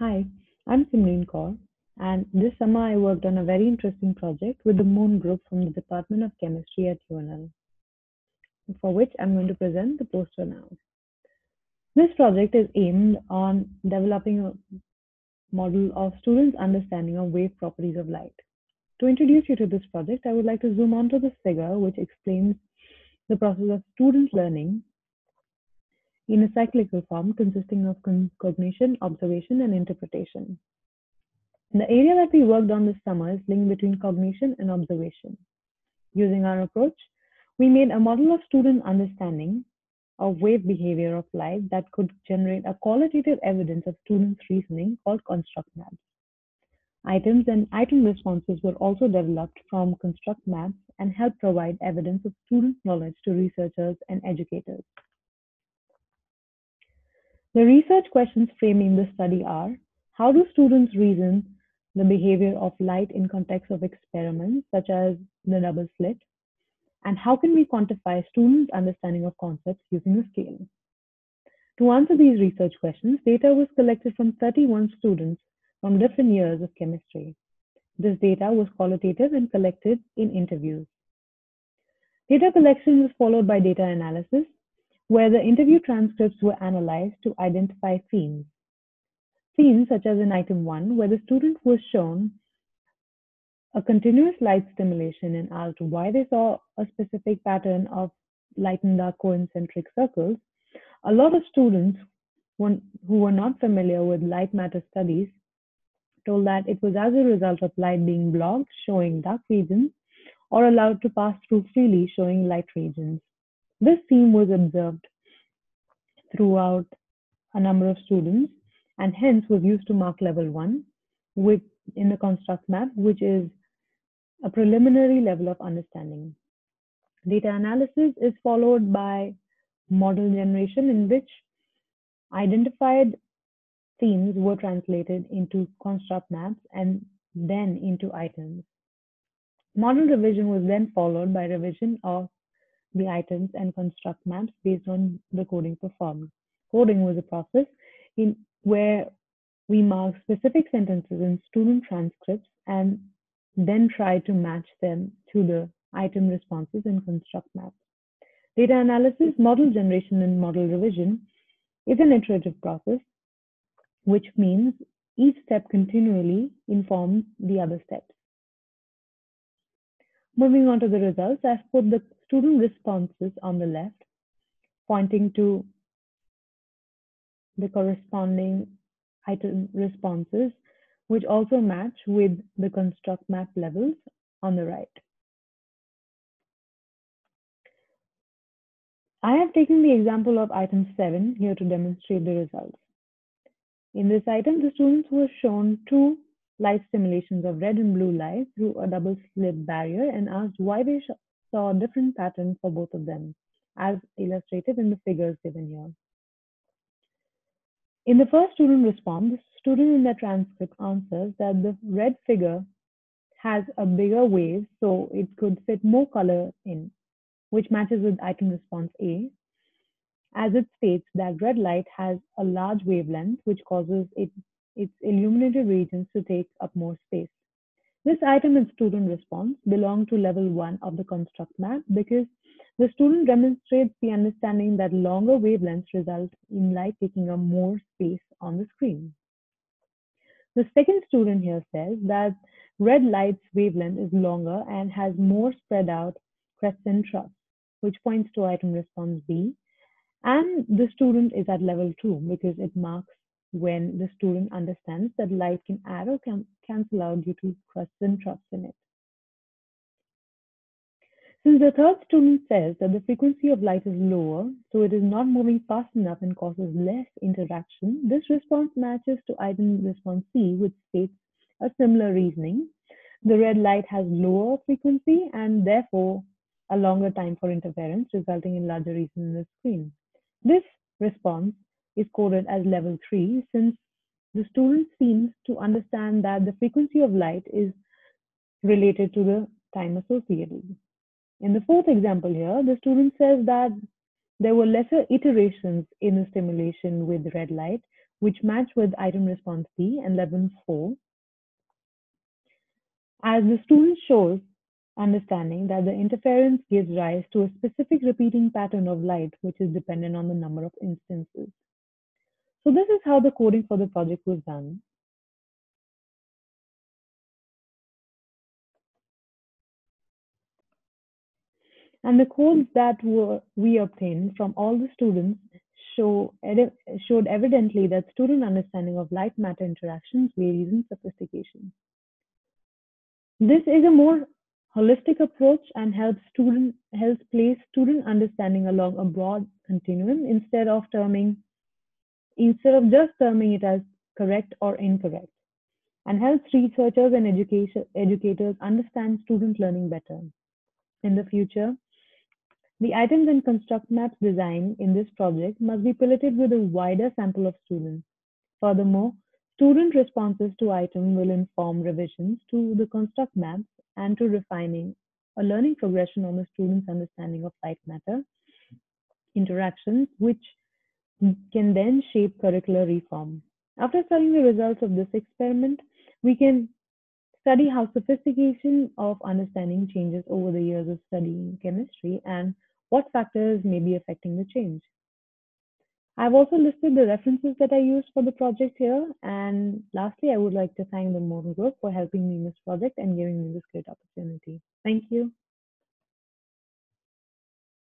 Hi, I'm Simreen Kaur, and this summer I worked on a very interesting project with the Moon Group from the Department of Chemistry at UNL, for which I'm going to present the poster now. This project is aimed on developing a model of students' understanding of wave properties of light. To introduce you to this project, I would like to zoom onto this figure, which explains the process of student learning in a cyclical form consisting of cognition, observation, and interpretation. The area that we worked on this summer is linked between cognition and observation. Using our approach, we made a model of student understanding of wave behavior of light that could generate a qualitative evidence of students' reasoning called construct maps. Items and item responses were also developed from construct maps and help provide evidence of student knowledge to researchers and educators. The research questions framing the study are, how do students reason the behavior of light in context of experiments such as the double slit? And how can we quantify students' understanding of concepts using a scale? To answer these research questions, data was collected from 31 students from different years of chemistry. This data was qualitative and collected in interviews. Data collection was followed by data analysis, where the interview transcripts were analyzed to identify themes. Themes such as in item one, where the student was shown a continuous light stimulation and asked why they saw a specific pattern of light and dark concentric circles, a lot of students who were not familiar with light matter studies told that it was as a result of light being blocked, showing dark regions, or allowed to pass through freely, showing light regions. This theme was observed throughout a number of students and hence was used to mark level one with in the construct map, which is a preliminary level of understanding. Data analysis is followed by model generation in which identified themes were translated into construct maps and then into items. Model revision was then followed by revision of the items and construct maps based on the coding performed. Coding was a process in where we mark specific sentences in student transcripts and then try to match them to the item responses in construct maps. Data analysis, model generation, and model revision is an iterative process, which means each step continually informs the other steps. Moving on to the results, I've put the student responses on the left, pointing to the corresponding item responses, which also match with the construct map levels on the right. I have taken the example of item 7 here to demonstrate the results. In this item, the students were shown two light stimulations of red and blue light through a double slit barrier and asked why they saw a different pattern for both of them, as illustrated in the figures given here. In the first student response, the student in the transcript answers that the red figure has a bigger wave, so it could fit more color in, which matches with item response A, as it states that red light has a large wavelength, which causes it, its illuminated regions to take up more space. This item in student response belong to level one of the construct map because the student demonstrates the understanding that longer wavelengths result in light taking up more space on the screen. The second student here says that red light's wavelength is longer and has more spread out and troughs, which points to item response B. And the student is at level two because it marks when the student understands that light can add or can cancel out due to crests and troughs in it. Since the third student says that the frequency of light is lower, so it is not moving fast enough and causes less interaction, this response matches to item response C, which states a similar reasoning. The red light has lower frequency and therefore a longer time for interference, resulting in larger regions in the screen. This response is coded as level 3 since the student seems to understand that the frequency of light is related to the time associated. In the fourth example here, the student says that there were lesser iterations in the stimulation with red light, which match with item response B and level 4. As the student shows understanding that the interference gives rise to a specific repeating pattern of light, which is dependent on the number of instances. So this is how the coding for the project was done. And the codes that were we obtained from all the students show, showed evidently that student understanding of light matter interactions varies in sophistication. This is a more holistic approach and helps student helps place student understanding along a broad continuum instead of terming instead of just terming it as correct or incorrect and helps researchers and education, educators understand student learning better. In the future, the items and construct maps design in this project must be piloted with a wider sample of students. Furthermore, student responses to item will inform revisions to the construct maps and to refining a learning progression on the student's understanding of light matter interactions, which can then shape curricular reform. After studying the results of this experiment, we can study how sophistication of understanding changes over the years of studying chemistry and what factors may be affecting the change. I've also listed the references that I used for the project here. And lastly, I would like to thank the Morton Group for helping me in this project and giving me this great opportunity. Thank you.